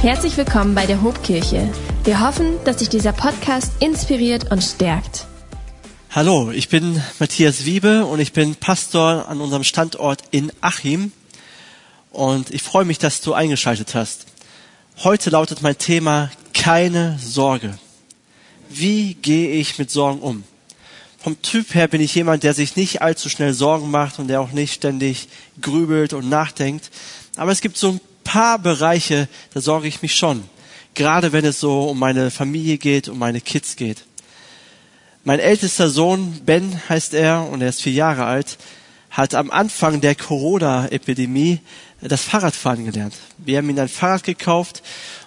Herzlich willkommen bei der Hobkirche. Wir hoffen, dass dich dieser Podcast inspiriert und stärkt. Hallo, ich bin Matthias Wiebe und ich bin Pastor an unserem Standort in Achim. Und ich freue mich, dass du eingeschaltet hast. Heute lautet mein Thema keine Sorge. Wie gehe ich mit Sorgen um? Vom Typ her bin ich jemand, der sich nicht allzu schnell Sorgen macht und der auch nicht ständig grübelt und nachdenkt. Aber es gibt so ein paar Bereiche, da sorge ich mich schon. Gerade wenn es so um meine Familie geht, um meine Kids geht. Mein ältester Sohn, Ben heißt er, und er ist vier Jahre alt, hat am Anfang der Corona-Epidemie das Fahrradfahren gelernt. Wir haben ihm ein Fahrrad gekauft.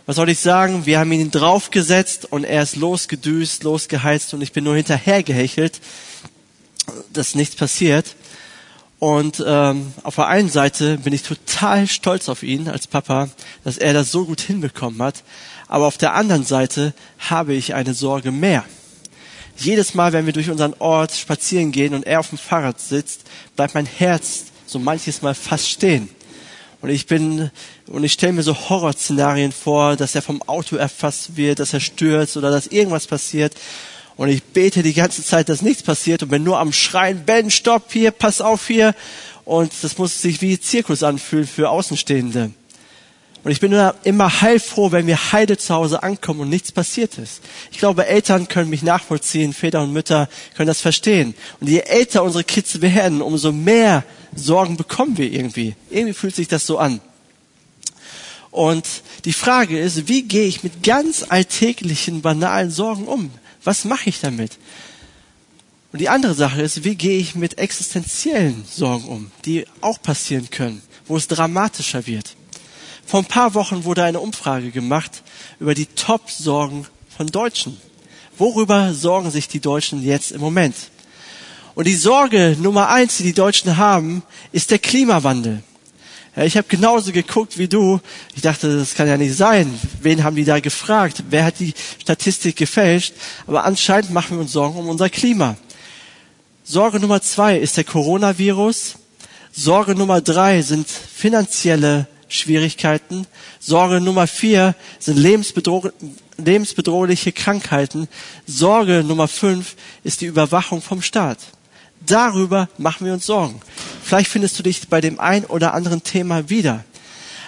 Was soll ich sagen? Wir haben ihn draufgesetzt und er ist losgedüst, losgeheizt und ich bin nur hinterhergehechelt, dass nichts passiert. Und ähm, auf der einen Seite bin ich total stolz auf ihn als Papa, dass er das so gut hinbekommen hat. Aber auf der anderen Seite habe ich eine Sorge mehr. Jedes Mal, wenn wir durch unseren Ort spazieren gehen und er auf dem Fahrrad sitzt, bleibt mein Herz so manches Mal fast stehen. Und ich bin, und ich stelle mir so Horrorszenarien vor, dass er vom Auto erfasst wird, dass er stürzt oder dass irgendwas passiert. Und ich bete die ganze Zeit, dass nichts passiert und bin nur am Schreien, Ben, stopp hier, pass auf hier. Und das muss sich wie Zirkus anfühlen für Außenstehende. Und ich bin immer heilfroh, wenn wir heile zu Hause ankommen und nichts passiert ist. Ich glaube, Eltern können mich nachvollziehen, Väter und Mütter können das verstehen. Und je älter unsere Kids werden, umso mehr Sorgen bekommen wir irgendwie. Irgendwie fühlt sich das so an. Und die Frage ist, wie gehe ich mit ganz alltäglichen, banalen Sorgen um? Was mache ich damit? Und die andere Sache ist, wie gehe ich mit existenziellen Sorgen um, die auch passieren können, wo es dramatischer wird. Vor ein paar Wochen wurde eine Umfrage gemacht über die Top-Sorgen von Deutschen. Worüber sorgen sich die Deutschen jetzt im Moment? Und die Sorge Nummer eins, die die Deutschen haben, ist der Klimawandel. Ja, ich habe genauso geguckt wie du. Ich dachte, das kann ja nicht sein. Wen haben die da gefragt? Wer hat die Statistik gefälscht? Aber anscheinend machen wir uns Sorgen um unser Klima. Sorge Nummer zwei ist der Coronavirus. Sorge Nummer drei sind finanzielle Schwierigkeiten. Sorge Nummer vier sind lebensbedroh lebensbedrohliche Krankheiten. Sorge Nummer fünf ist die Überwachung vom Staat. Darüber machen wir uns Sorgen. Vielleicht findest du dich bei dem ein oder anderen Thema wieder.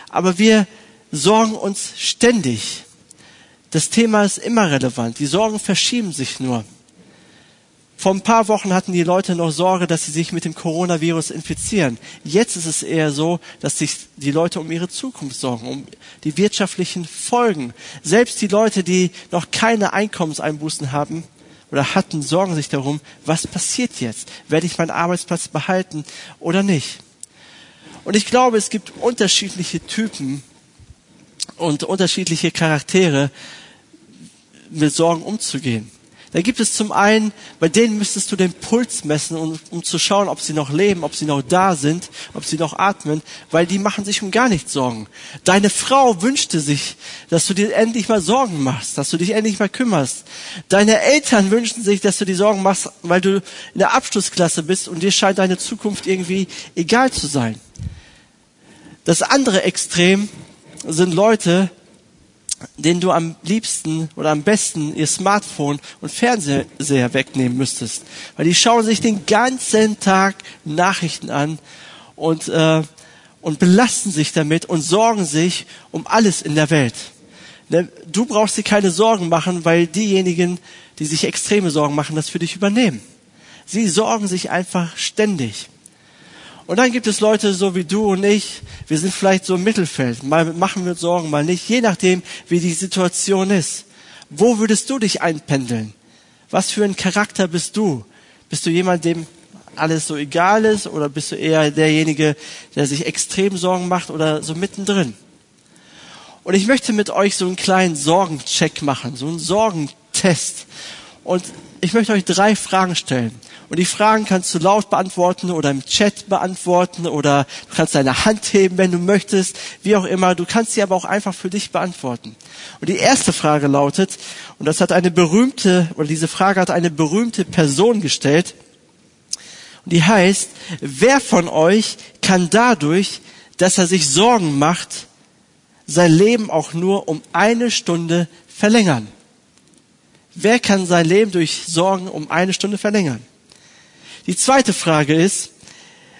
Aber wir sorgen uns ständig. Das Thema ist immer relevant. Die Sorgen verschieben sich nur. Vor ein paar Wochen hatten die Leute noch Sorge, dass sie sich mit dem Coronavirus infizieren. Jetzt ist es eher so, dass sich die Leute um ihre Zukunft sorgen, um die wirtschaftlichen Folgen. Selbst die Leute, die noch keine Einkommenseinbußen haben, oder hatten, sorgen sich darum, was passiert jetzt? Werde ich meinen Arbeitsplatz behalten oder nicht? Und ich glaube, es gibt unterschiedliche Typen und unterschiedliche Charaktere, mit Sorgen umzugehen. Da gibt es zum einen, bei denen müsstest du den Puls messen, um, um zu schauen, ob sie noch leben, ob sie noch da sind, ob sie noch atmen, weil die machen sich um gar nichts Sorgen. Deine Frau wünschte sich, dass du dir endlich mal Sorgen machst, dass du dich endlich mal kümmerst. Deine Eltern wünschen sich, dass du dir Sorgen machst, weil du in der Abschlussklasse bist und dir scheint deine Zukunft irgendwie egal zu sein. Das andere Extrem sind Leute, denen du am liebsten oder am besten ihr Smartphone und Fernseher wegnehmen müsstest. Weil die schauen sich den ganzen Tag Nachrichten an und, äh, und belasten sich damit und sorgen sich um alles in der Welt. Ne, du brauchst dir keine Sorgen machen, weil diejenigen, die sich extreme Sorgen machen, das für dich übernehmen. Sie sorgen sich einfach ständig. Und dann gibt es Leute so wie du und ich, wir sind vielleicht so im Mittelfeld. Mal machen wir uns Sorgen, mal nicht, je nachdem, wie die Situation ist. Wo würdest du dich einpendeln? Was für ein Charakter bist du? Bist du jemand, dem alles so egal ist oder bist du eher derjenige, der sich extrem Sorgen macht oder so mittendrin? Und ich möchte mit euch so einen kleinen Sorgencheck machen, so einen Sorgentest. Und ich möchte euch drei Fragen stellen. Und die Fragen kannst du laut beantworten oder im Chat beantworten oder du kannst deine Hand heben, wenn du möchtest, wie auch immer. Du kannst sie aber auch einfach für dich beantworten. Und die erste Frage lautet, und das hat eine berühmte, oder diese Frage hat eine berühmte Person gestellt, und die heißt, wer von euch kann dadurch, dass er sich Sorgen macht, sein Leben auch nur um eine Stunde verlängern? Wer kann sein Leben durch Sorgen um eine Stunde verlängern? Die zweite Frage ist,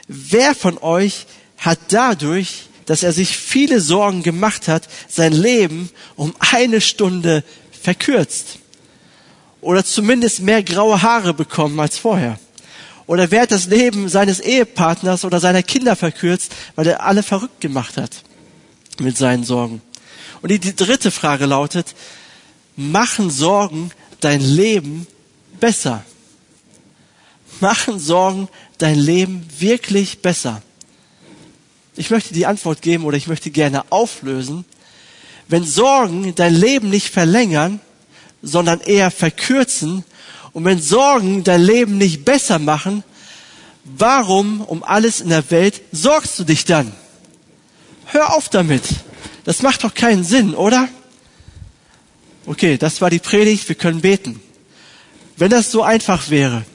wer von euch hat dadurch, dass er sich viele Sorgen gemacht hat, sein Leben um eine Stunde verkürzt? Oder zumindest mehr graue Haare bekommen als vorher? Oder wer hat das Leben seines Ehepartners oder seiner Kinder verkürzt, weil er alle verrückt gemacht hat mit seinen Sorgen? Und die, dritte Frage lautet, machen Sorgen dein Leben besser? Machen Sorgen dein Leben wirklich besser? Ich möchte die Antwort geben oder ich möchte gerne auflösen. Wenn Sorgen dein Leben nicht verlängern, sondern eher verkürzen, und wenn Sorgen dein Leben nicht besser machen, warum um alles in der Welt sorgst du dich dann? Hör auf damit. Das macht doch keinen Sinn, oder? Okay, das war die Predigt, wir können beten. Wenn das so einfach wäre.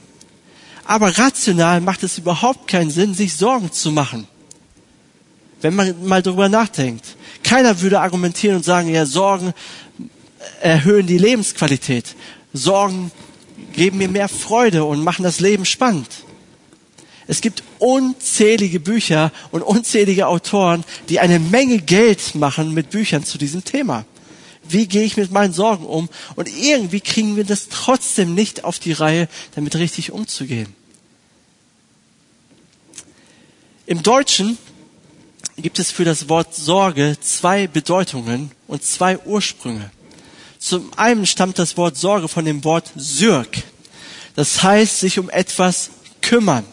Aber rational macht es überhaupt keinen Sinn, sich Sorgen zu machen. Wenn man mal drüber nachdenkt. Keiner würde argumentieren und sagen, ja, Sorgen erhöhen die Lebensqualität. Sorgen geben mir mehr Freude und machen das Leben spannend. Es gibt unzählige Bücher und unzählige Autoren, die eine Menge Geld machen mit Büchern zu diesem Thema. Wie gehe ich mit meinen Sorgen um? Und irgendwie kriegen wir das trotzdem nicht auf die Reihe, damit richtig umzugehen. Im Deutschen gibt es für das Wort Sorge zwei Bedeutungen und zwei Ursprünge. Zum einen stammt das Wort Sorge von dem Wort Syrk. Das heißt, sich um etwas kümmern.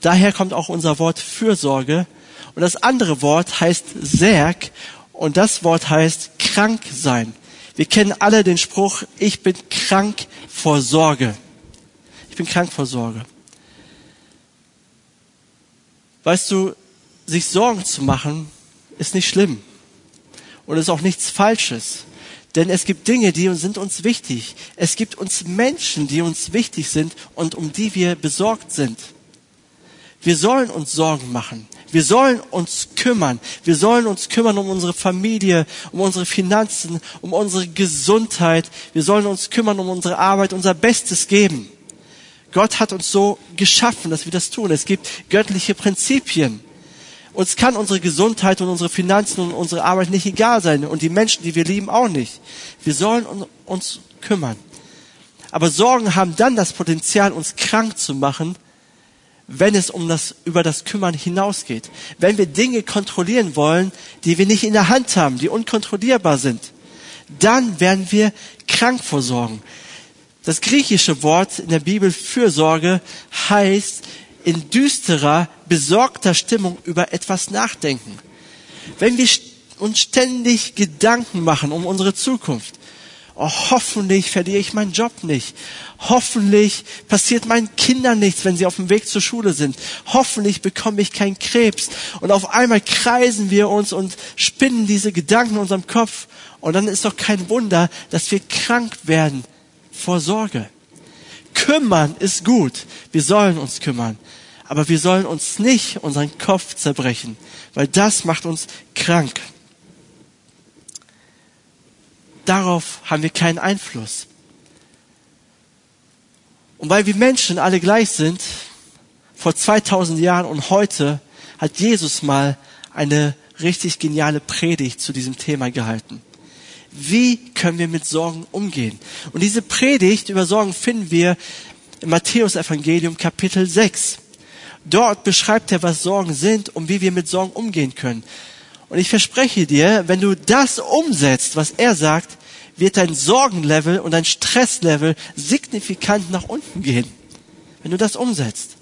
Daher kommt auch unser Wort Fürsorge. Und das andere Wort heißt Serg und das Wort heißt krank sein. Wir kennen alle den Spruch, ich bin krank vor Sorge. Ich bin krank vor Sorge. Weißt du, sich Sorgen zu machen, ist nicht schlimm. Und ist auch nichts Falsches. Denn es gibt Dinge, die sind uns wichtig. Es gibt uns Menschen, die uns wichtig sind und um die wir besorgt sind. Wir sollen uns Sorgen machen. Wir sollen uns kümmern. Wir sollen uns kümmern um unsere Familie, um unsere Finanzen, um unsere Gesundheit. Wir sollen uns kümmern um unsere Arbeit, unser Bestes geben. Gott hat uns so geschaffen, dass wir das tun. Es gibt göttliche Prinzipien. Uns kann unsere Gesundheit und unsere Finanzen und unsere Arbeit nicht egal sein und die Menschen, die wir lieben, auch nicht. Wir sollen uns kümmern. Aber Sorgen haben dann das Potenzial, uns krank zu machen, wenn es um das, über das Kümmern hinausgeht. Wenn wir Dinge kontrollieren wollen, die wir nicht in der Hand haben, die unkontrollierbar sind, dann werden wir krank vor Sorgen. Das griechische Wort in der Bibel Fürsorge heißt in düsterer, besorgter Stimmung über etwas nachdenken. Wenn wir uns ständig Gedanken machen um unsere Zukunft, oh, hoffentlich verliere ich meinen Job nicht. Hoffentlich passiert meinen Kindern nichts, wenn sie auf dem Weg zur Schule sind. Hoffentlich bekomme ich keinen Krebs. Und auf einmal kreisen wir uns und spinnen diese Gedanken in unserem Kopf. Und dann ist doch kein Wunder, dass wir krank werden vor Sorge. Kümmern ist gut. Wir sollen uns kümmern. Aber wir sollen uns nicht unseren Kopf zerbrechen, weil das macht uns krank. Darauf haben wir keinen Einfluss. Und weil wir Menschen alle gleich sind, vor 2000 Jahren und heute hat Jesus mal eine richtig geniale Predigt zu diesem Thema gehalten. Wie können wir mit Sorgen umgehen? Und diese Predigt über Sorgen finden wir im Matthäus Evangelium Kapitel 6. Dort beschreibt er, was Sorgen sind und wie wir mit Sorgen umgehen können. Und ich verspreche dir, wenn du das umsetzt, was er sagt, wird dein Sorgenlevel und dein Stresslevel signifikant nach unten gehen. Wenn du das umsetzt.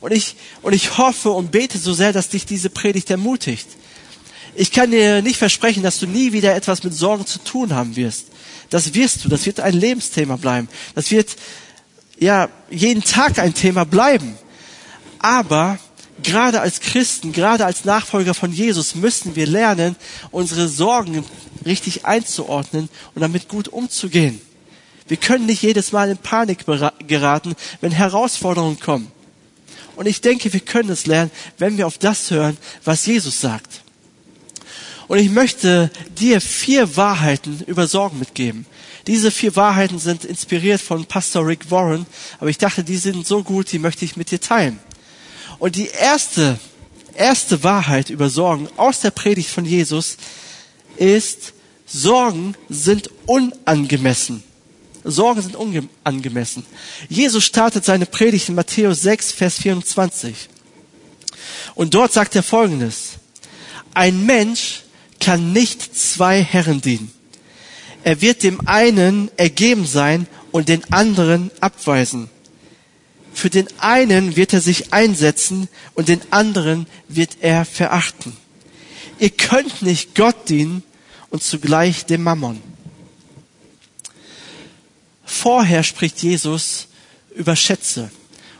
Und ich, und ich hoffe und bete so sehr, dass dich diese Predigt ermutigt. Ich kann dir nicht versprechen, dass du nie wieder etwas mit Sorgen zu tun haben wirst. Das wirst du. Das wird ein Lebensthema bleiben. Das wird, ja, jeden Tag ein Thema bleiben. Aber gerade als Christen, gerade als Nachfolger von Jesus müssen wir lernen, unsere Sorgen richtig einzuordnen und damit gut umzugehen. Wir können nicht jedes Mal in Panik geraten, wenn Herausforderungen kommen. Und ich denke, wir können es lernen, wenn wir auf das hören, was Jesus sagt. Und ich möchte dir vier Wahrheiten über Sorgen mitgeben. Diese vier Wahrheiten sind inspiriert von Pastor Rick Warren, aber ich dachte, die sind so gut, die möchte ich mit dir teilen. Und die erste, erste Wahrheit über Sorgen aus der Predigt von Jesus ist, Sorgen sind unangemessen. Sorgen sind unangemessen. Jesus startet seine Predigt in Matthäus 6, Vers 24. Und dort sagt er Folgendes. Ein Mensch kann nicht zwei Herren dienen. Er wird dem einen ergeben sein und den anderen abweisen. Für den einen wird er sich einsetzen und den anderen wird er verachten. Ihr könnt nicht Gott dienen und zugleich dem Mammon. Vorher spricht Jesus über Schätze.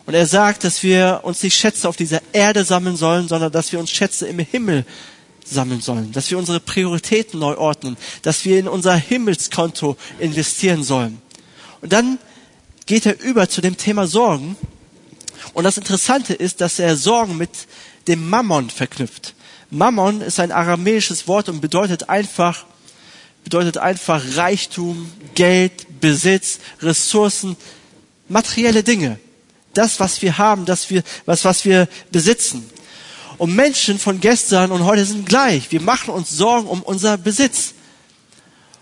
Und er sagt, dass wir uns nicht Schätze auf dieser Erde sammeln sollen, sondern dass wir uns Schätze im Himmel sammeln sollen, dass wir unsere Prioritäten neu ordnen, dass wir in unser Himmelskonto investieren sollen. Und dann geht er über zu dem Thema Sorgen. Und das Interessante ist, dass er Sorgen mit dem Mammon verknüpft. Mammon ist ein aramäisches Wort und bedeutet einfach, bedeutet einfach Reichtum, Geld, Besitz, Ressourcen, materielle Dinge. Das, was wir haben, das wir, was, was wir besitzen. Und Menschen von gestern und heute sind gleich. Wir machen uns Sorgen um unser Besitz.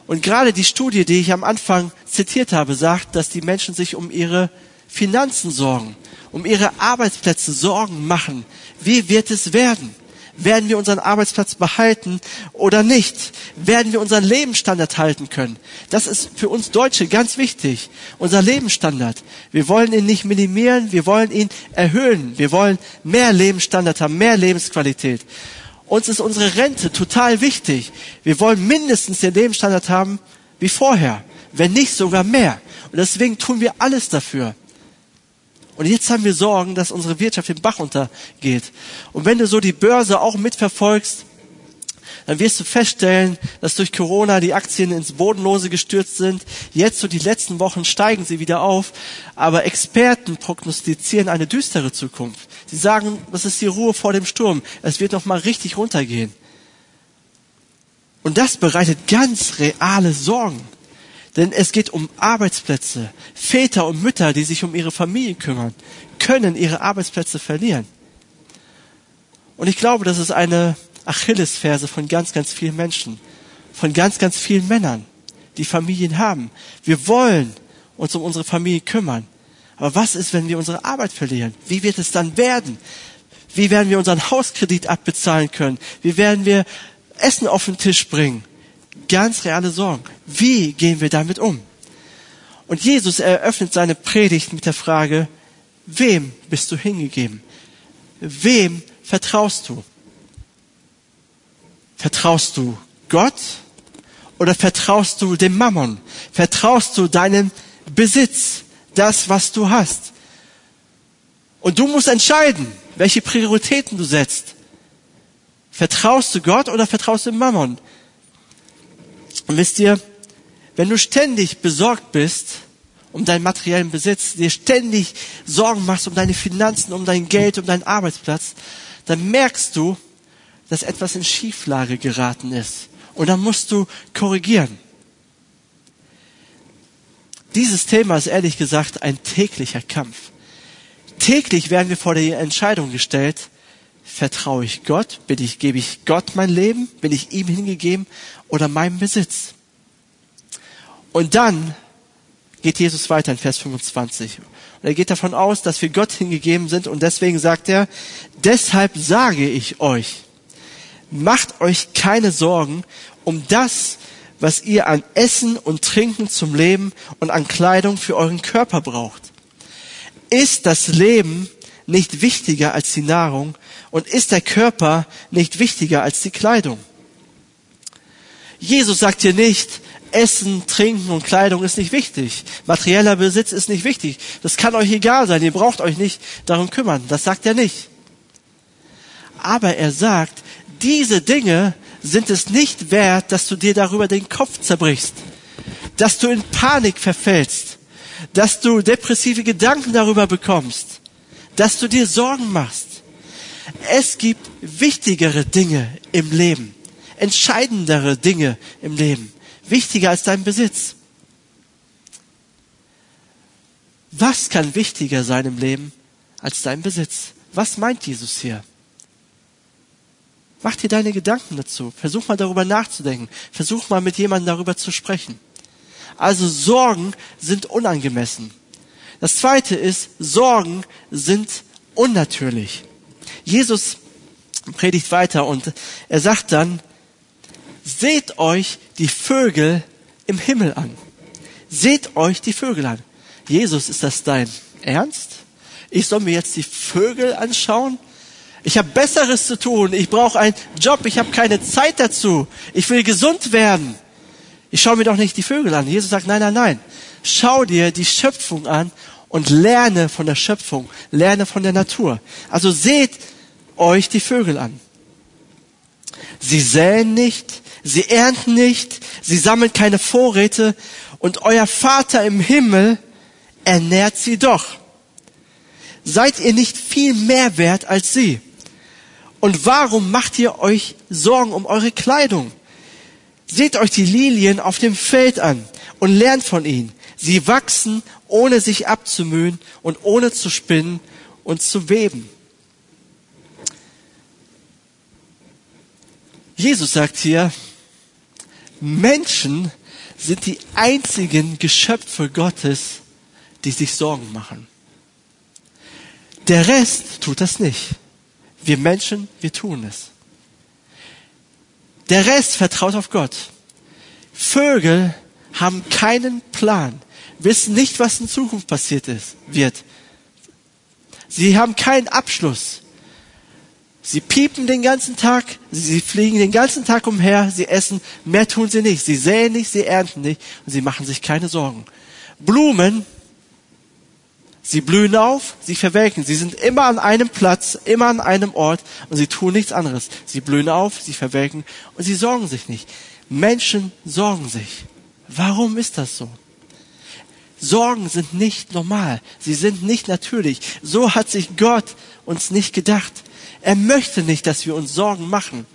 Und gerade die Studie, die ich am Anfang zitiert habe, sagt, dass die Menschen sich um ihre Finanzen sorgen, um ihre Arbeitsplätze Sorgen machen. Wie wird es werden? Werden wir unseren Arbeitsplatz behalten oder nicht? Werden wir unseren Lebensstandard halten können? Das ist für uns Deutsche ganz wichtig. Unser Lebensstandard. Wir wollen ihn nicht minimieren, wir wollen ihn erhöhen. Wir wollen mehr Lebensstandard haben, mehr Lebensqualität. Uns ist unsere Rente total wichtig. Wir wollen mindestens den Lebensstandard haben wie vorher, wenn nicht sogar mehr. Und deswegen tun wir alles dafür. Und jetzt haben wir Sorgen, dass unsere Wirtschaft den Bach untergeht. Und wenn du so die Börse auch mitverfolgst, dann wirst du feststellen, dass durch Corona die Aktien ins Bodenlose gestürzt sind. Jetzt so die letzten Wochen steigen sie wieder auf. Aber Experten prognostizieren eine düstere Zukunft. Sie sagen, das ist die Ruhe vor dem Sturm. Es wird noch mal richtig runtergehen. Und das bereitet ganz reale Sorgen. Denn es geht um Arbeitsplätze. Väter und Mütter, die sich um ihre Familie kümmern, können ihre Arbeitsplätze verlieren. Und ich glaube, das ist eine Achillesferse von ganz, ganz vielen Menschen, von ganz, ganz vielen Männern, die Familien haben. Wir wollen uns um unsere Familie kümmern. Aber was ist, wenn wir unsere Arbeit verlieren? Wie wird es dann werden? Wie werden wir unseren Hauskredit abbezahlen können? Wie werden wir Essen auf den Tisch bringen? Ganz reale Sorgen. Wie gehen wir damit um? Und Jesus eröffnet seine Predigt mit der Frage, wem bist du hingegeben? Wem vertraust du? Vertraust du Gott oder vertraust du dem Mammon? Vertraust du deinem Besitz, das, was du hast? Und du musst entscheiden, welche Prioritäten du setzt. Vertraust du Gott oder vertraust du dem Mammon? Und wisst ihr, wenn du ständig besorgt bist um deinen materiellen Besitz, dir ständig Sorgen machst um deine Finanzen, um dein Geld, um deinen Arbeitsplatz, dann merkst du, dass etwas in Schieflage geraten ist. Und dann musst du korrigieren. Dieses Thema ist ehrlich gesagt ein täglicher Kampf. Täglich werden wir vor der Entscheidung gestellt, vertraue ich Gott? Bin ich, gebe ich Gott mein Leben? Bin ich ihm hingegeben oder meinem Besitz? Und dann geht Jesus weiter in Vers 25. Und er geht davon aus, dass wir Gott hingegeben sind und deswegen sagt er, deshalb sage ich euch, macht euch keine Sorgen um das, was ihr an Essen und Trinken zum Leben und an Kleidung für euren Körper braucht. Ist das Leben nicht wichtiger als die Nahrung und ist der Körper nicht wichtiger als die Kleidung? Jesus sagt hier nicht, Essen, Trinken und Kleidung ist nicht wichtig. Materieller Besitz ist nicht wichtig. Das kann euch egal sein. Ihr braucht euch nicht darum kümmern. Das sagt er nicht. Aber er sagt, diese Dinge sind es nicht wert, dass du dir darüber den Kopf zerbrichst, dass du in Panik verfällst, dass du depressive Gedanken darüber bekommst, dass du dir Sorgen machst. Es gibt wichtigere Dinge im Leben. entscheidendere Dinge im Leben, wichtiger als dein Besitz. Was kann wichtiger sein im Leben als dein Besitz? Was meint Jesus hier? Mach dir deine Gedanken dazu. Versuch mal darüber nachzudenken. Versuch mal mit jemandem darüber zu sprechen. Also Sorgen sind unangemessen. Das zweite ist, Sorgen sind unnatürlich. Jesus predigt weiter und er sagt dann, seht euch die Vögel im Himmel an. Seht euch die Vögel an. Jesus, ist das dein Ernst? Ich soll mir jetzt die Vögel anschauen? Ich habe Besseres zu tun. Ich brauche einen Job. Ich habe keine Zeit dazu. Ich will gesund werden. Ich schaue mir doch nicht die Vögel an. Jesus sagt, nein, nein, nein. Schau dir die Schöpfung an und lerne von der Schöpfung. Lerne von der Natur. Also seht euch die Vögel an. Sie säen nicht, sie ernten nicht, sie sammeln keine Vorräte und euer Vater im Himmel ernährt sie doch. Seid ihr nicht viel mehr wert als sie? Und warum macht ihr euch Sorgen um eure Kleidung? Seht euch die Lilien auf dem Feld an und lernt von ihnen. Sie wachsen, ohne sich abzumühen und ohne zu spinnen und zu weben. Jesus sagt hier, Menschen sind die einzigen Geschöpfe Gottes, die sich Sorgen machen. Der Rest tut das nicht. Wir Menschen, wir tun es. Der Rest vertraut auf Gott. Vögel haben keinen Plan, wissen nicht, was in Zukunft passiert ist, wird. Sie haben keinen Abschluss. Sie piepen den ganzen Tag, sie fliegen den ganzen Tag umher, sie essen, mehr tun sie nicht. Sie säen nicht, sie ernten nicht und sie machen sich keine Sorgen. Blumen Sie blühen auf, sie verwelken. Sie sind immer an einem Platz, immer an einem Ort und sie tun nichts anderes. Sie blühen auf, sie verwelken und sie sorgen sich nicht. Menschen sorgen sich. Warum ist das so? Sorgen sind nicht normal. Sie sind nicht natürlich. So hat sich Gott uns nicht gedacht. Er möchte nicht, dass wir uns Sorgen machen.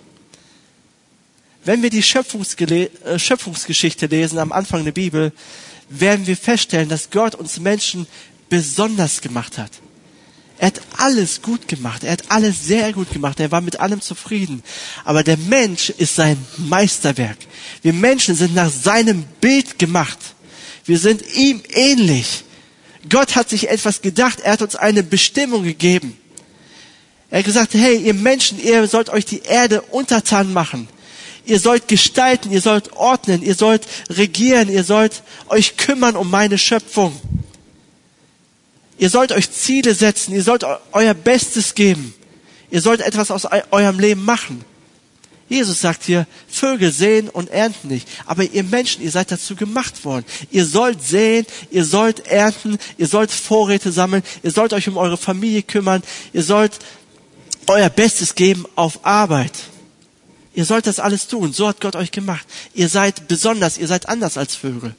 Wenn wir die äh, Schöpfungsgeschichte lesen am Anfang der Bibel, werden wir feststellen, dass Gott uns Menschen besonders gemacht hat. Er hat alles gut gemacht. Er hat alles sehr gut gemacht. Er war mit allem zufrieden. Aber der Mensch ist sein Meisterwerk. Wir Menschen sind nach seinem Bild gemacht. Wir sind ihm ähnlich. Gott hat sich etwas gedacht. Er hat uns eine Bestimmung gegeben. Er hat gesagt, hey, ihr Menschen, ihr sollt euch die Erde untertan machen. Ihr sollt gestalten, ihr sollt ordnen, ihr sollt regieren, ihr sollt euch kümmern um meine Schöpfung. Ihr sollt euch Ziele setzen, ihr sollt euer Bestes geben. Ihr sollt etwas aus eurem Leben machen. Jesus sagt hier, Vögel sehen und ernten nicht. Aber ihr Menschen, ihr seid dazu gemacht worden. Ihr sollt sehen, ihr sollt ernten, ihr sollt Vorräte sammeln, ihr sollt euch um eure Familie kümmern, ihr sollt euer Bestes geben auf Arbeit. Ihr sollt das alles tun. So hat Gott euch gemacht. Ihr seid besonders, ihr seid anders als Vögel.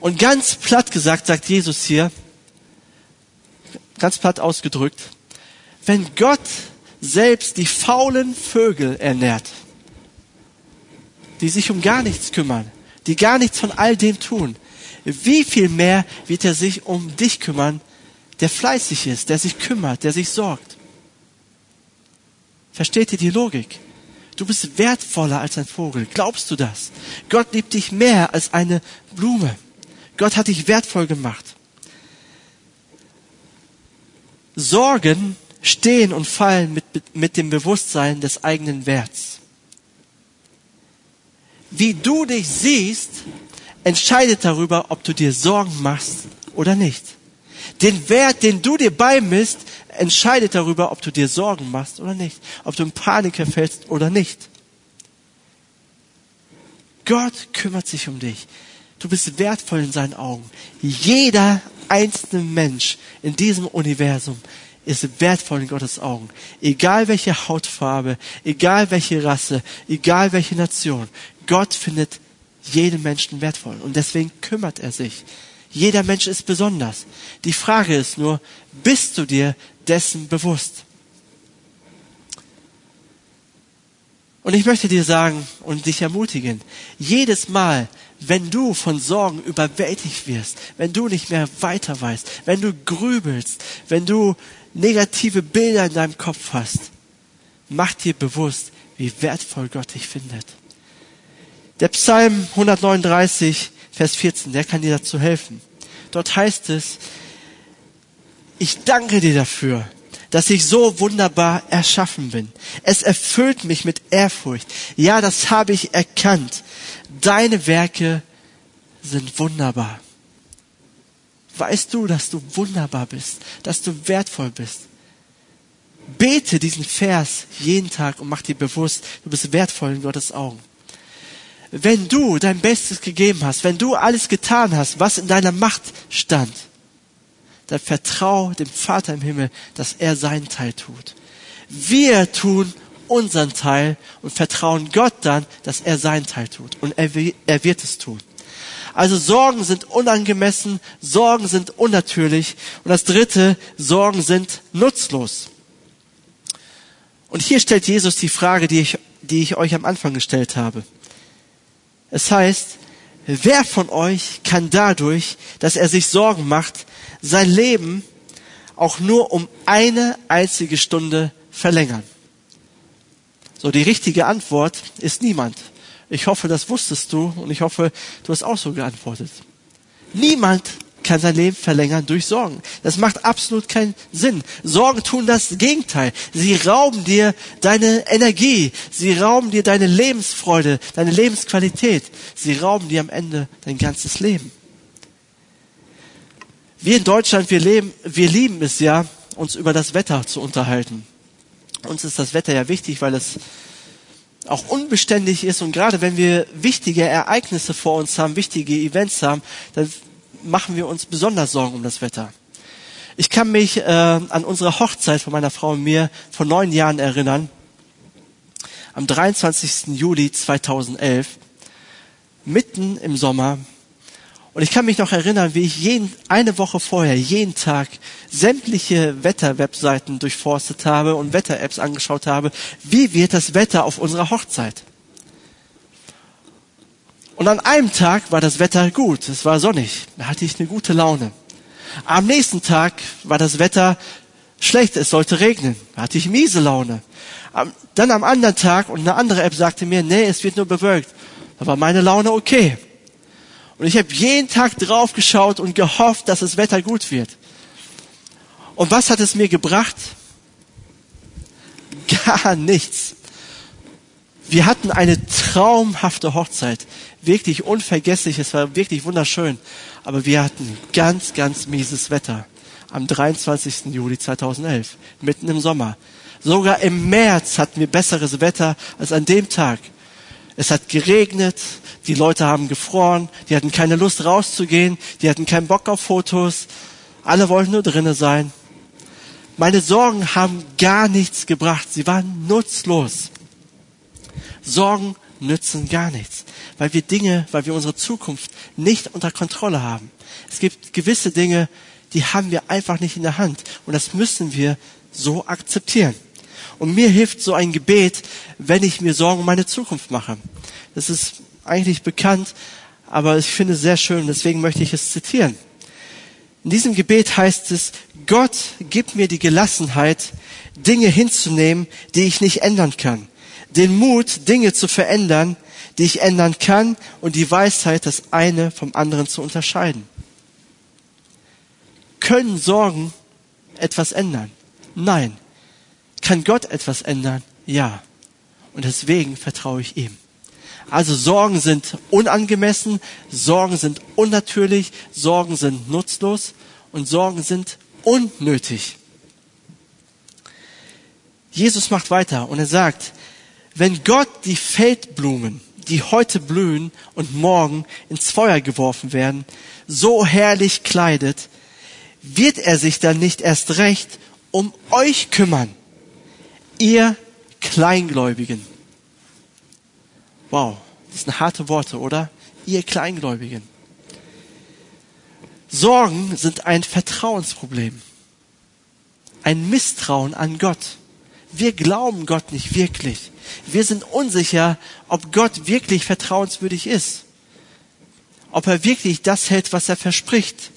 Und ganz platt gesagt sagt Jesus hier, ganz platt ausgedrückt, wenn Gott selbst die faulen Vögel ernährt, die sich um gar nichts kümmern, die gar nichts von all dem tun, wie viel mehr wird er sich um dich kümmern, der fleißig ist, der sich kümmert, der sich sorgt. Versteht ihr die Logik? Du bist wertvoller als ein Vogel. Glaubst du das? Gott liebt dich mehr als eine Blume. Gott hat dich wertvoll gemacht. Sorgen stehen und fallen mit, mit dem Bewusstsein des eigenen Werts. Wie du dich siehst, entscheidet darüber, ob du dir Sorgen machst oder nicht. Den Wert, den du dir beimisst, entscheidet darüber, ob du dir Sorgen machst oder nicht. Ob du in Panik verfällst oder nicht. Gott kümmert sich um dich. Du bist wertvoll in seinen Augen. Jeder einzelne Mensch in diesem Universum ist wertvoll in Gottes Augen. Egal welche Hautfarbe, egal welche Rasse, egal welche Nation. Gott findet jeden Menschen wertvoll. Und deswegen kümmert er sich. Jeder Mensch ist besonders. Die Frage ist nur, bist du dir dessen bewusst? Und ich möchte dir sagen und dich ermutigen, jedes Mal, wenn du von Sorgen überwältigt wirst, wenn du nicht mehr weiter weißt, wenn du grübelst, wenn du negative Bilder in deinem Kopf hast, mach dir bewusst, wie wertvoll Gott dich findet. Der Psalm 139, Vers 14, der kann dir dazu helfen. Dort heißt es, ich danke dir dafür, dass ich so wunderbar erschaffen bin. Es erfüllt mich mit Ehrfurcht. Ja, das habe ich erkannt. Deine Werke sind wunderbar. Weißt du, dass du wunderbar bist, dass du wertvoll bist? Bete diesen Vers jeden Tag und mach dir bewusst, du bist wertvoll in Gottes Augen. Wenn du dein Bestes gegeben hast, wenn du alles getan hast, was in deiner Macht stand, dann vertrau dem Vater im Himmel, dass er seinen Teil tut. Wir tun unseren Teil und vertrauen Gott dann, dass er seinen Teil tut. Und er, er wird es tun. Also Sorgen sind unangemessen, Sorgen sind unnatürlich. Und das dritte, Sorgen sind nutzlos. Und hier stellt Jesus die Frage, die ich, die ich euch am Anfang gestellt habe. Es heißt, wer von euch kann dadurch, dass er sich Sorgen macht, sein Leben auch nur um eine einzige Stunde verlängern? So, die richtige Antwort ist niemand. Ich hoffe, das wusstest du und ich hoffe, du hast auch so geantwortet. Niemand kann sein Leben verlängern durch Sorgen. Das macht absolut keinen Sinn. Sorgen tun das Gegenteil. Sie rauben dir deine Energie. Sie rauben dir deine Lebensfreude, deine Lebensqualität. Sie rauben dir am Ende dein ganzes Leben. Wir in Deutschland, wir leben, wir lieben es ja, uns über das Wetter zu unterhalten. Uns ist das Wetter ja wichtig, weil es auch unbeständig ist und gerade wenn wir wichtige Ereignisse vor uns haben, wichtige Events haben, dann machen wir uns besonders Sorgen um das Wetter. Ich kann mich äh, an unsere Hochzeit von meiner Frau und mir vor neun Jahren erinnern. Am 23. Juli 2011, mitten im Sommer, und ich kann mich noch erinnern, wie ich jeden, eine Woche vorher, jeden Tag, sämtliche Wetterwebseiten durchforstet habe und Wetter-Apps angeschaut habe. Wie wird das Wetter auf unserer Hochzeit? Und an einem Tag war das Wetter gut. Es war sonnig. Da hatte ich eine gute Laune. Am nächsten Tag war das Wetter schlecht. Es sollte regnen. Da hatte ich miese Laune. Dann am anderen Tag und eine andere App sagte mir, nee, es wird nur bewölkt. Da war meine Laune okay. Und ich habe jeden Tag drauf geschaut und gehofft, dass das Wetter gut wird. Und was hat es mir gebracht? Gar nichts. Wir hatten eine traumhafte Hochzeit. Wirklich unvergesslich. Es war wirklich wunderschön. Aber wir hatten ganz, ganz mieses Wetter. Am 23. Juli 2011. Mitten im Sommer. Sogar im März hatten wir besseres Wetter als an dem Tag. Es hat geregnet, die Leute haben gefroren, die hatten keine Lust rauszugehen, die hatten keinen Bock auf Fotos, alle wollten nur drinnen sein. Meine Sorgen haben gar nichts gebracht, sie waren nutzlos. Sorgen nützen gar nichts, weil wir Dinge, weil wir unsere Zukunft nicht unter Kontrolle haben. Es gibt gewisse Dinge, die haben wir einfach nicht in der Hand und das müssen wir so akzeptieren. Und mir hilft so ein Gebet, wenn ich mir Sorgen um meine Zukunft mache. Das ist eigentlich bekannt, aber ich finde es sehr schön, deswegen möchte ich es zitieren. In diesem Gebet heißt es, Gott gibt mir die Gelassenheit, Dinge hinzunehmen, die ich nicht ändern kann. Den Mut, Dinge zu verändern, die ich ändern kann und die Weisheit, das eine vom anderen zu unterscheiden. Können Sorgen etwas ändern? Nein. Kann Gott etwas ändern? Ja. Und deswegen vertraue ich ihm. Also Sorgen sind unangemessen, Sorgen sind unnatürlich, Sorgen sind nutzlos und Sorgen sind unnötig. Jesus macht weiter und er sagt, wenn Gott die Feldblumen, die heute blühen und morgen ins Feuer geworfen werden, so herrlich kleidet, wird er sich dann nicht erst recht um euch kümmern, ihr Kleingläubigen. Wow, das sind harte Worte, oder? Ihr Kleingläubigen. Sorgen sind ein Vertrauensproblem. Ein Misstrauen an Gott. Wir glauben Gott nicht wirklich. Wir sind unsicher, ob Gott wirklich vertrauenswürdig ist. Ob er wirklich das hält, was er verspricht.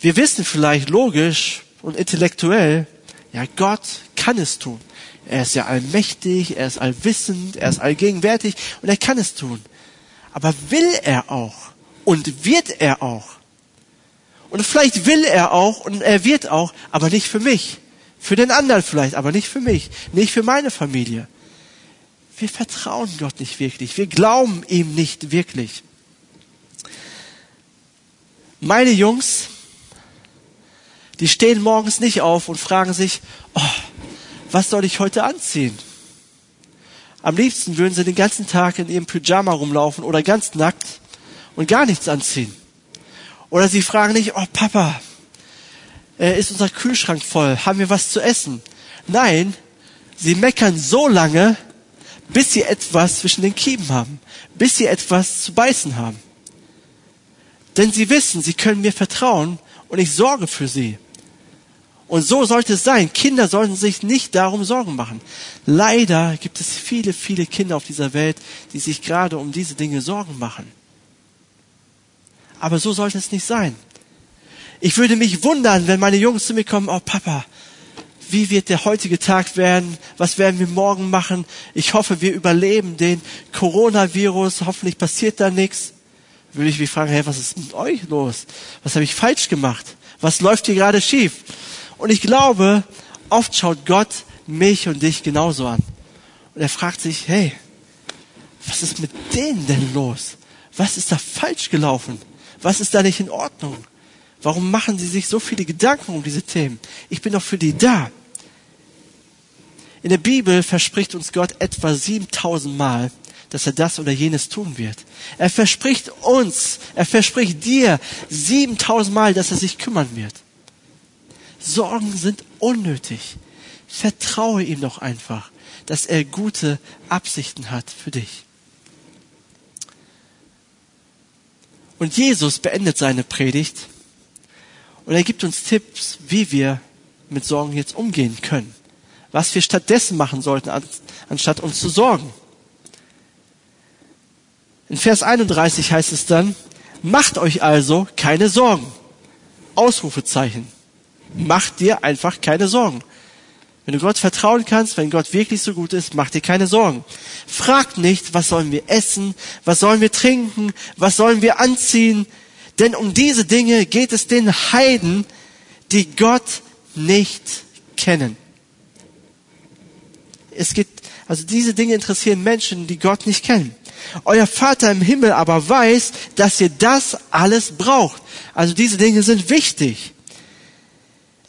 Wir wissen vielleicht logisch und intellektuell, ja, Gott kann es tun. Er ist ja allmächtig, er ist allwissend, er ist allgegenwärtig und er kann es tun. Aber will er auch? Und wird er auch? Und vielleicht will er auch und er wird auch, aber nicht für mich. Für den anderen vielleicht, aber nicht für mich. Nicht für meine Familie. Wir vertrauen Gott nicht wirklich. Wir glauben ihm nicht wirklich. Meine Jungs, die stehen morgens nicht auf und fragen sich, oh, was soll ich heute anziehen? Am liebsten würden sie den ganzen Tag in ihrem Pyjama rumlaufen oder ganz nackt und gar nichts anziehen. Oder sie fragen nicht, oh Papa, äh, ist unser Kühlschrank voll? Haben wir was zu essen? Nein, sie meckern so lange, bis sie etwas zwischen den Kiemen haben, bis sie etwas zu beißen haben. Denn sie wissen, sie können mir vertrauen und ich sorge für sie. Und so sollte es sein. Kinder sollten sich nicht darum Sorgen machen. Leider gibt es viele, viele Kinder auf dieser Welt, die sich gerade um diese Dinge Sorgen machen. Aber so sollte es nicht sein. Ich würde mich wundern, wenn meine Jungs zu mir kommen, oh Papa, wie wird der heutige Tag werden? Was werden wir morgen machen? Ich hoffe, wir überleben den Coronavirus. Hoffentlich passiert da nichts. Würde ich mich fragen, hey, was ist mit euch los? Was habe ich falsch gemacht? Was läuft hier gerade schief? Und ich glaube, oft schaut Gott mich und dich genauso an. Und er fragt sich, hey, was ist mit denen denn los? Was ist da falsch gelaufen? Was ist da nicht in Ordnung? Warum machen sie sich so viele Gedanken um diese Themen? Ich bin doch für die da. In der Bibel verspricht uns Gott etwa 7000 Mal, dass er das oder jenes tun wird. Er verspricht uns, er verspricht dir 7000 Mal, dass er sich kümmern wird. Sorgen sind unnötig. Vertraue ihm doch einfach, dass er gute Absichten hat für dich. Und Jesus beendet seine Predigt und er gibt uns Tipps, wie wir mit Sorgen jetzt umgehen können. Was wir stattdessen machen sollten, anstatt uns zu sorgen. In Vers 31 heißt es dann, macht euch also keine Sorgen. Ausrufezeichen. Mach dir einfach keine Sorgen. Wenn du Gott vertrauen kannst, wenn Gott wirklich so gut ist, mach dir keine Sorgen. Frag nicht, was sollen wir essen, was sollen wir trinken, was sollen wir anziehen, denn um diese Dinge geht es den Heiden, die Gott nicht kennen. Es geht, also diese Dinge interessieren Menschen, die Gott nicht kennen. Euer Vater im Himmel aber weiß, dass ihr das alles braucht. Also diese Dinge sind wichtig.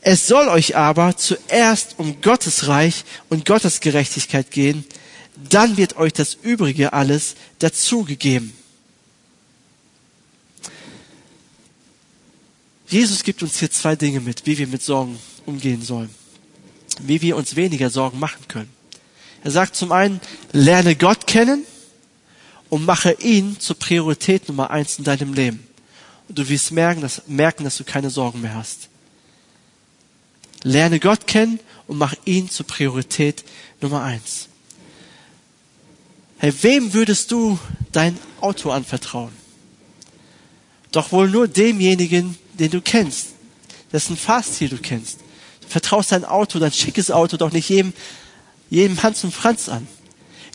Es soll euch aber zuerst um Gottes Reich und Gottes Gerechtigkeit gehen, dann wird euch das Übrige alles dazugegeben. Jesus gibt uns hier zwei Dinge mit, wie wir mit Sorgen umgehen sollen, wie wir uns weniger Sorgen machen können. Er sagt zum einen, lerne Gott kennen und mache ihn zur Priorität Nummer eins in deinem Leben. Und du wirst merken, dass, merken, dass du keine Sorgen mehr hast. Lerne Gott kennen und mach ihn zur Priorität Nummer eins. Hey, wem würdest du dein Auto anvertrauen? Doch wohl nur demjenigen, den du kennst, dessen Fahrstil du kennst. Du vertraust dein Auto, dein schickes Auto doch nicht jedem, jedem Hans und Franz an.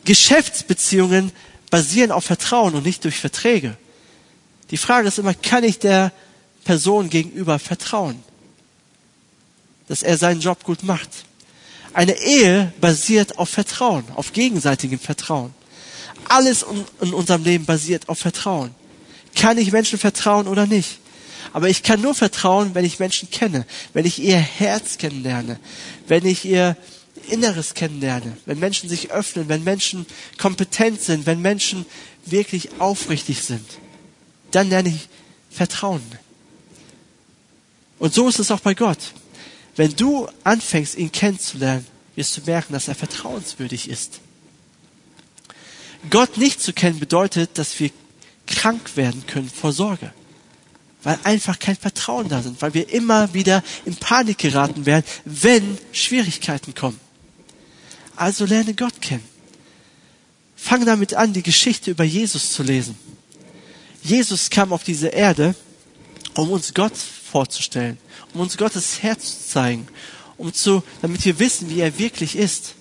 Geschäftsbeziehungen basieren auf Vertrauen und nicht durch Verträge. Die Frage ist immer, kann ich der Person gegenüber vertrauen? Dass er seinen Job gut macht. Eine Ehe basiert auf Vertrauen, auf gegenseitigem Vertrauen. Alles in unserem Leben basiert auf Vertrauen. Kann ich Menschen vertrauen oder nicht? Aber ich kann nur vertrauen, wenn ich Menschen kenne, wenn ich ihr Herz kennenlerne, wenn ich ihr Inneres kennenlerne, wenn Menschen sich öffnen, wenn Menschen kompetent sind, wenn Menschen wirklich aufrichtig sind. Dann lerne ich Vertrauen. Und so ist es auch bei Gott. Wenn du anfängst, ihn kennenzulernen, wirst du merken, dass er vertrauenswürdig ist. Gott nicht zu kennen bedeutet, dass wir krank werden können vor Sorge. weil einfach kein Vertrauen da sind, weil wir immer wieder in Panik geraten werden, wenn Schwierigkeiten kommen. Also lerne Gott kennen. Fang damit an, die Geschichte über Jesus zu lesen. Jesus kam auf diese Erde, um uns Gott vorzustellen, um uns Gottes Herz zu zeigen, um zu, damit wir wissen, wie er wirklich ist.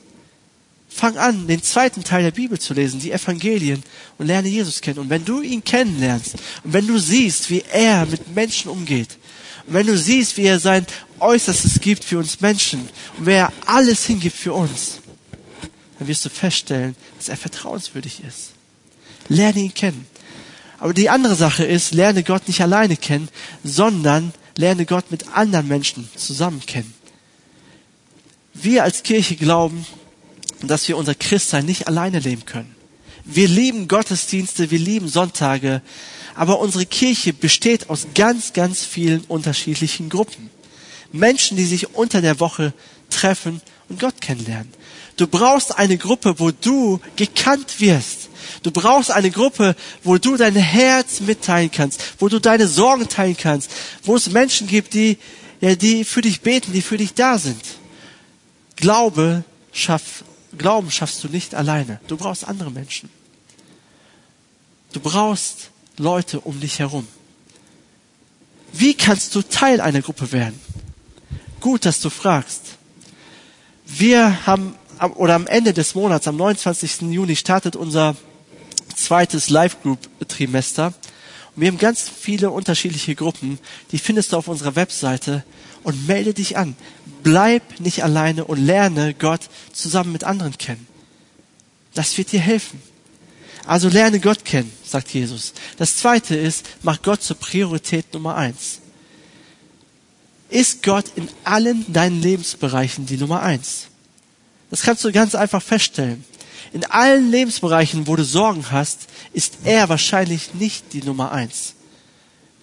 Fang an, den zweiten Teil der Bibel zu lesen, die Evangelien, und lerne Jesus kennen. Und wenn du ihn kennenlernst, und wenn du siehst, wie er mit Menschen umgeht, und wenn du siehst, wie er sein Äußerstes gibt für uns Menschen, und wer alles hingibt für uns, dann wirst du feststellen, dass er vertrauenswürdig ist. Lerne ihn kennen. Aber die andere Sache ist, lerne Gott nicht alleine kennen, sondern lerne Gott mit anderen Menschen zusammen kennen. Wir als Kirche glauben, dass wir unser Christsein nicht alleine leben können. Wir lieben Gottesdienste, wir lieben Sonntage, aber unsere Kirche besteht aus ganz, ganz vielen unterschiedlichen Gruppen. Menschen, die sich unter der Woche treffen und Gott kennenlernen. Du brauchst eine Gruppe, wo du gekannt wirst. Du brauchst eine Gruppe, wo du dein Herz mitteilen kannst, wo du deine Sorgen teilen kannst, wo es Menschen gibt, die, ja, die für dich beten, die für dich da sind. Glaube schafft Glauben schaffst du nicht alleine. Du brauchst andere Menschen. Du brauchst Leute um dich herum. Wie kannst du Teil einer Gruppe werden? Gut, dass du fragst. Wir haben, oder am Ende des Monats, am 29. Juni, startet unser zweites Live-Group-Trimester. Und wir haben ganz viele unterschiedliche Gruppen. Die findest du auf unserer Webseite. Und melde dich an. Bleib nicht alleine und lerne Gott zusammen mit anderen kennen. Das wird dir helfen. Also lerne Gott kennen, sagt Jesus. Das zweite ist, mach Gott zur Priorität Nummer eins. Ist Gott in allen deinen Lebensbereichen die Nummer eins? Das kannst du ganz einfach feststellen. In allen Lebensbereichen, wo du Sorgen hast, ist er wahrscheinlich nicht die Nummer eins.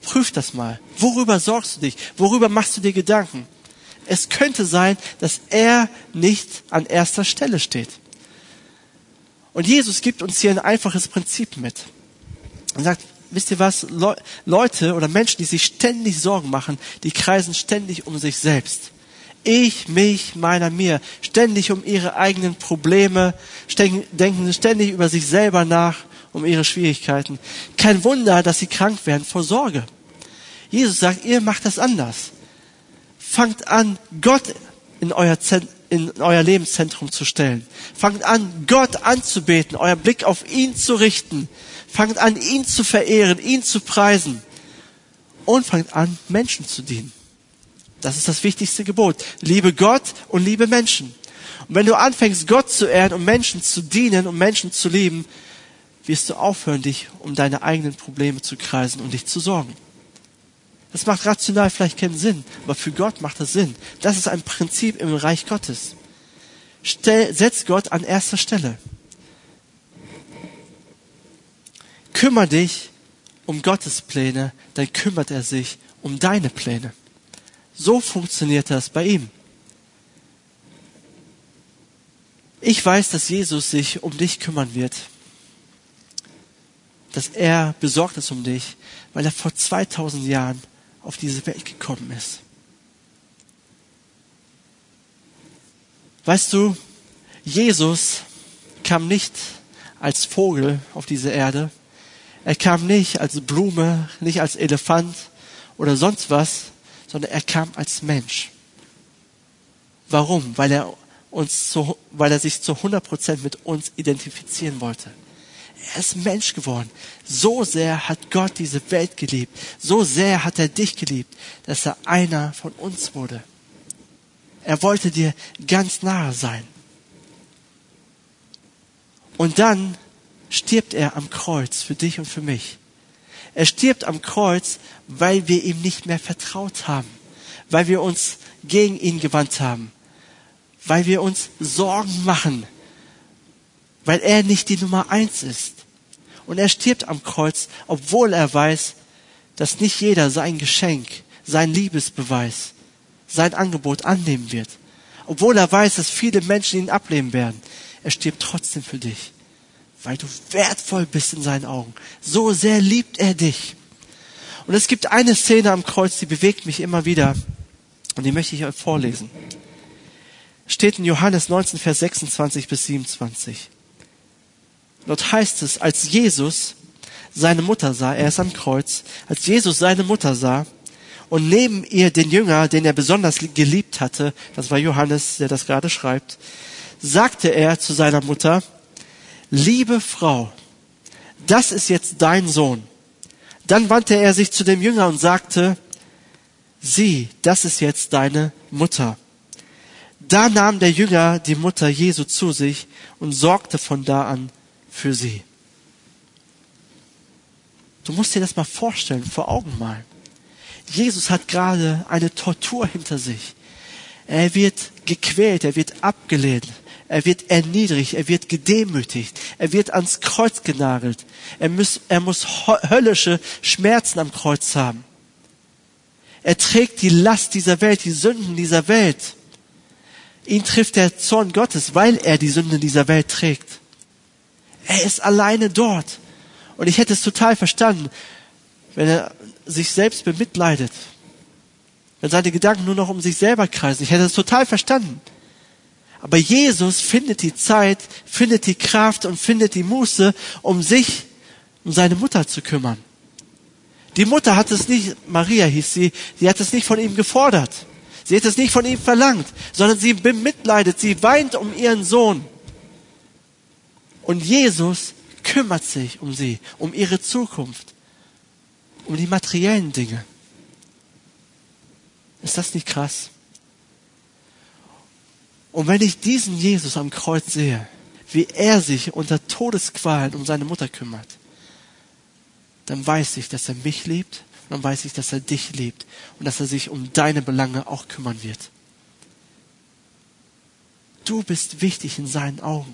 Prüf das mal. Worüber sorgst du dich? Worüber machst du dir Gedanken? Es könnte sein, dass er nicht an erster Stelle steht. Und Jesus gibt uns hier ein einfaches Prinzip mit. Er sagt, wisst ihr was, Le Leute oder Menschen, die sich ständig Sorgen machen, die kreisen ständig um sich selbst. Ich, mich, meiner, mir, ständig um ihre eigenen Probleme, denken ständig über sich selber nach, um ihre Schwierigkeiten. Kein Wunder, dass sie krank werden vor Sorge. Jesus sagt, ihr macht das anders. Fangt an, Gott in euer, in euer Lebenszentrum zu stellen. Fangt an, Gott anzubeten, euer Blick auf ihn zu richten. Fangt an, ihn zu verehren, ihn zu preisen. Und fangt an, Menschen zu dienen. Das ist das wichtigste Gebot. Liebe Gott und liebe Menschen. Und wenn du anfängst, Gott zu ehren und Menschen zu dienen und Menschen zu lieben, wirst du aufhören, dich um deine eigenen Probleme zu kreisen und dich zu sorgen. Das macht rational vielleicht keinen Sinn, aber für Gott macht das Sinn. Das ist ein Prinzip im Reich Gottes. Stell, setz Gott an erster Stelle. Kümmer dich um Gottes Pläne, dann kümmert er sich um deine Pläne. So funktioniert das bei ihm. Ich weiß, dass Jesus sich um dich kümmern wird. Dass er besorgt ist um dich, weil er vor 2000 Jahren auf diese Welt gekommen ist. Weißt du, Jesus kam nicht als Vogel auf diese Erde. Er kam nicht als Blume, nicht als Elefant oder sonst was, sondern er kam als Mensch. Warum? Weil er uns zu, weil er sich zu 100 Prozent mit uns identifizieren wollte. Er ist Mensch geworden. So sehr hat Gott diese Welt geliebt. So sehr hat er dich geliebt, dass er einer von uns wurde. Er wollte dir ganz nahe sein. Und dann stirbt er am Kreuz für dich und für mich. Er stirbt am Kreuz, weil wir ihm nicht mehr vertraut haben, weil wir uns gegen ihn gewandt haben, weil wir uns Sorgen machen, weil er nicht die Nummer eins ist. Und er stirbt am Kreuz, obwohl er weiß, dass nicht jeder sein Geschenk, sein Liebesbeweis, sein Angebot annehmen wird. Obwohl er weiß, dass viele Menschen ihn ablehnen werden. Er stirbt trotzdem für dich, weil du wertvoll bist in seinen Augen. So sehr liebt er dich. Und es gibt eine Szene am Kreuz, die bewegt mich immer wieder. Und die möchte ich euch vorlesen. Steht in Johannes 19, Vers 26 bis 27. Dort heißt es, als Jesus seine Mutter sah, er ist am Kreuz, als Jesus seine Mutter sah und neben ihr den Jünger, den er besonders geliebt hatte, das war Johannes, der das gerade schreibt, sagte er zu seiner Mutter, liebe Frau, das ist jetzt dein Sohn. Dann wandte er sich zu dem Jünger und sagte, sieh, das ist jetzt deine Mutter. Da nahm der Jünger die Mutter Jesu zu sich und sorgte von da an für sie. Du musst dir das mal vorstellen, vor Augen malen. Jesus hat gerade eine Tortur hinter sich. Er wird gequält, er wird abgelehnt, er wird erniedrigt, er wird gedemütigt, er wird ans Kreuz genagelt. Er muss, er muss höllische Schmerzen am Kreuz haben. Er trägt die Last dieser Welt, die Sünden dieser Welt. Ihn trifft der Zorn Gottes, weil er die Sünden dieser Welt trägt. Er ist alleine dort. Und ich hätte es total verstanden, wenn er sich selbst bemitleidet. Wenn seine Gedanken nur noch um sich selber kreisen. Ich hätte es total verstanden. Aber Jesus findet die Zeit, findet die Kraft und findet die Muße, um sich um seine Mutter zu kümmern. Die Mutter hat es nicht, Maria hieß sie, sie hat es nicht von ihm gefordert. Sie hat es nicht von ihm verlangt, sondern sie bemitleidet, sie weint um ihren Sohn. Und Jesus kümmert sich um sie, um ihre Zukunft, um die materiellen Dinge. Ist das nicht krass? Und wenn ich diesen Jesus am Kreuz sehe, wie er sich unter Todesqualen um seine Mutter kümmert, dann weiß ich, dass er mich liebt, und dann weiß ich, dass er dich liebt und dass er sich um deine Belange auch kümmern wird. Du bist wichtig in seinen Augen.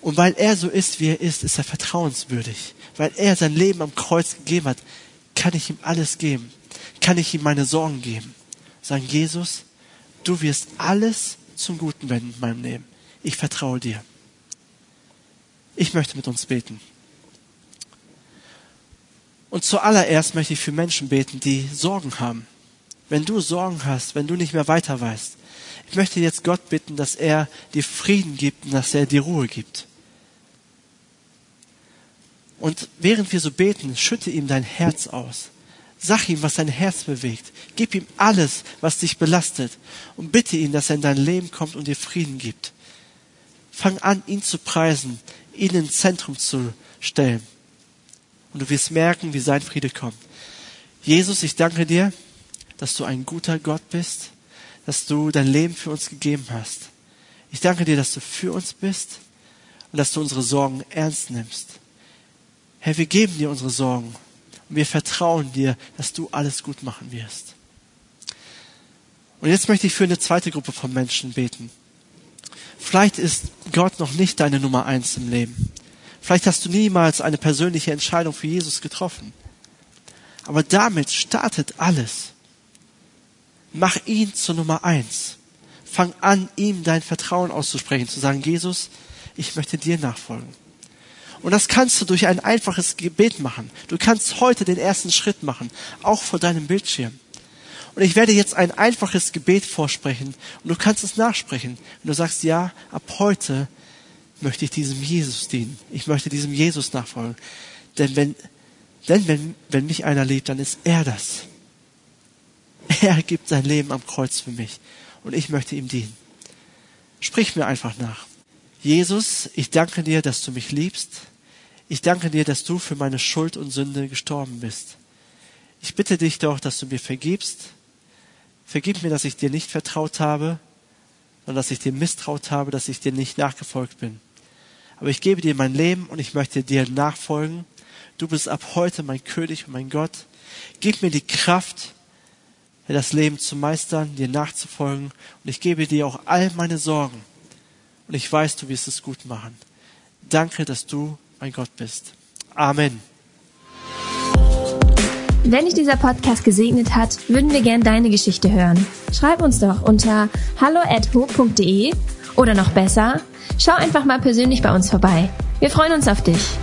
Und weil er so ist, wie er ist, ist er vertrauenswürdig. Weil er sein Leben am Kreuz gegeben hat, kann ich ihm alles geben. Kann ich ihm meine Sorgen geben. Sagen, Jesus, du wirst alles zum Guten wenden in meinem Leben. Ich vertraue dir. Ich möchte mit uns beten. Und zuallererst möchte ich für Menschen beten, die Sorgen haben. Wenn du Sorgen hast, wenn du nicht mehr weiter weißt, ich möchte jetzt Gott bitten, dass er dir Frieden gibt und dass er dir Ruhe gibt. Und während wir so beten, schütte ihm dein Herz aus. Sag ihm, was dein Herz bewegt. Gib ihm alles, was dich belastet. Und bitte ihn, dass er in dein Leben kommt und dir Frieden gibt. Fang an, ihn zu preisen, ihn ins Zentrum zu stellen. Und du wirst merken, wie sein Friede kommt. Jesus, ich danke dir, dass du ein guter Gott bist, dass du dein Leben für uns gegeben hast. Ich danke dir, dass du für uns bist und dass du unsere Sorgen ernst nimmst. Herr, wir geben dir unsere Sorgen wir vertrauen dir, dass du alles gut machen wirst. Und jetzt möchte ich für eine zweite Gruppe von Menschen beten. Vielleicht ist Gott noch nicht deine Nummer eins im Leben. Vielleicht hast du niemals eine persönliche Entscheidung für Jesus getroffen. Aber damit startet alles. Mach ihn zur Nummer eins. Fang an, ihm dein Vertrauen auszusprechen, zu sagen, Jesus, ich möchte dir nachfolgen. Und das kannst du durch ein einfaches Gebet machen. Du kannst heute den ersten Schritt machen, auch vor deinem Bildschirm. Und ich werde jetzt ein einfaches Gebet vorsprechen und du kannst es nachsprechen. Und du sagst, ja, ab heute möchte ich diesem Jesus dienen. Ich möchte diesem Jesus nachfolgen. Denn wenn, denn wenn, wenn mich einer liebt, dann ist er das. Er gibt sein Leben am Kreuz für mich. Und ich möchte ihm dienen. Sprich mir einfach nach. Jesus, ich danke dir, dass du mich liebst. Ich danke dir, dass du für meine Schuld und Sünde gestorben bist. Ich bitte dich doch, dass du mir vergibst. Vergib mir, dass ich dir nicht vertraut habe, sondern dass ich dir misstraut habe, dass ich dir nicht nachgefolgt bin. Aber ich gebe dir mein Leben und ich möchte dir nachfolgen. Du bist ab heute mein König und mein Gott. Gib mir die Kraft, das Leben zu meistern, dir nachzufolgen. Und ich gebe dir auch all meine Sorgen. Und ich weiß, du wirst es gut machen. Danke, dass du mein Gott bist. Amen. Wenn dich dieser Podcast gesegnet hat, würden wir gern deine Geschichte hören. Schreib uns doch unter hallo@ho.de oder noch besser, schau einfach mal persönlich bei uns vorbei. Wir freuen uns auf dich.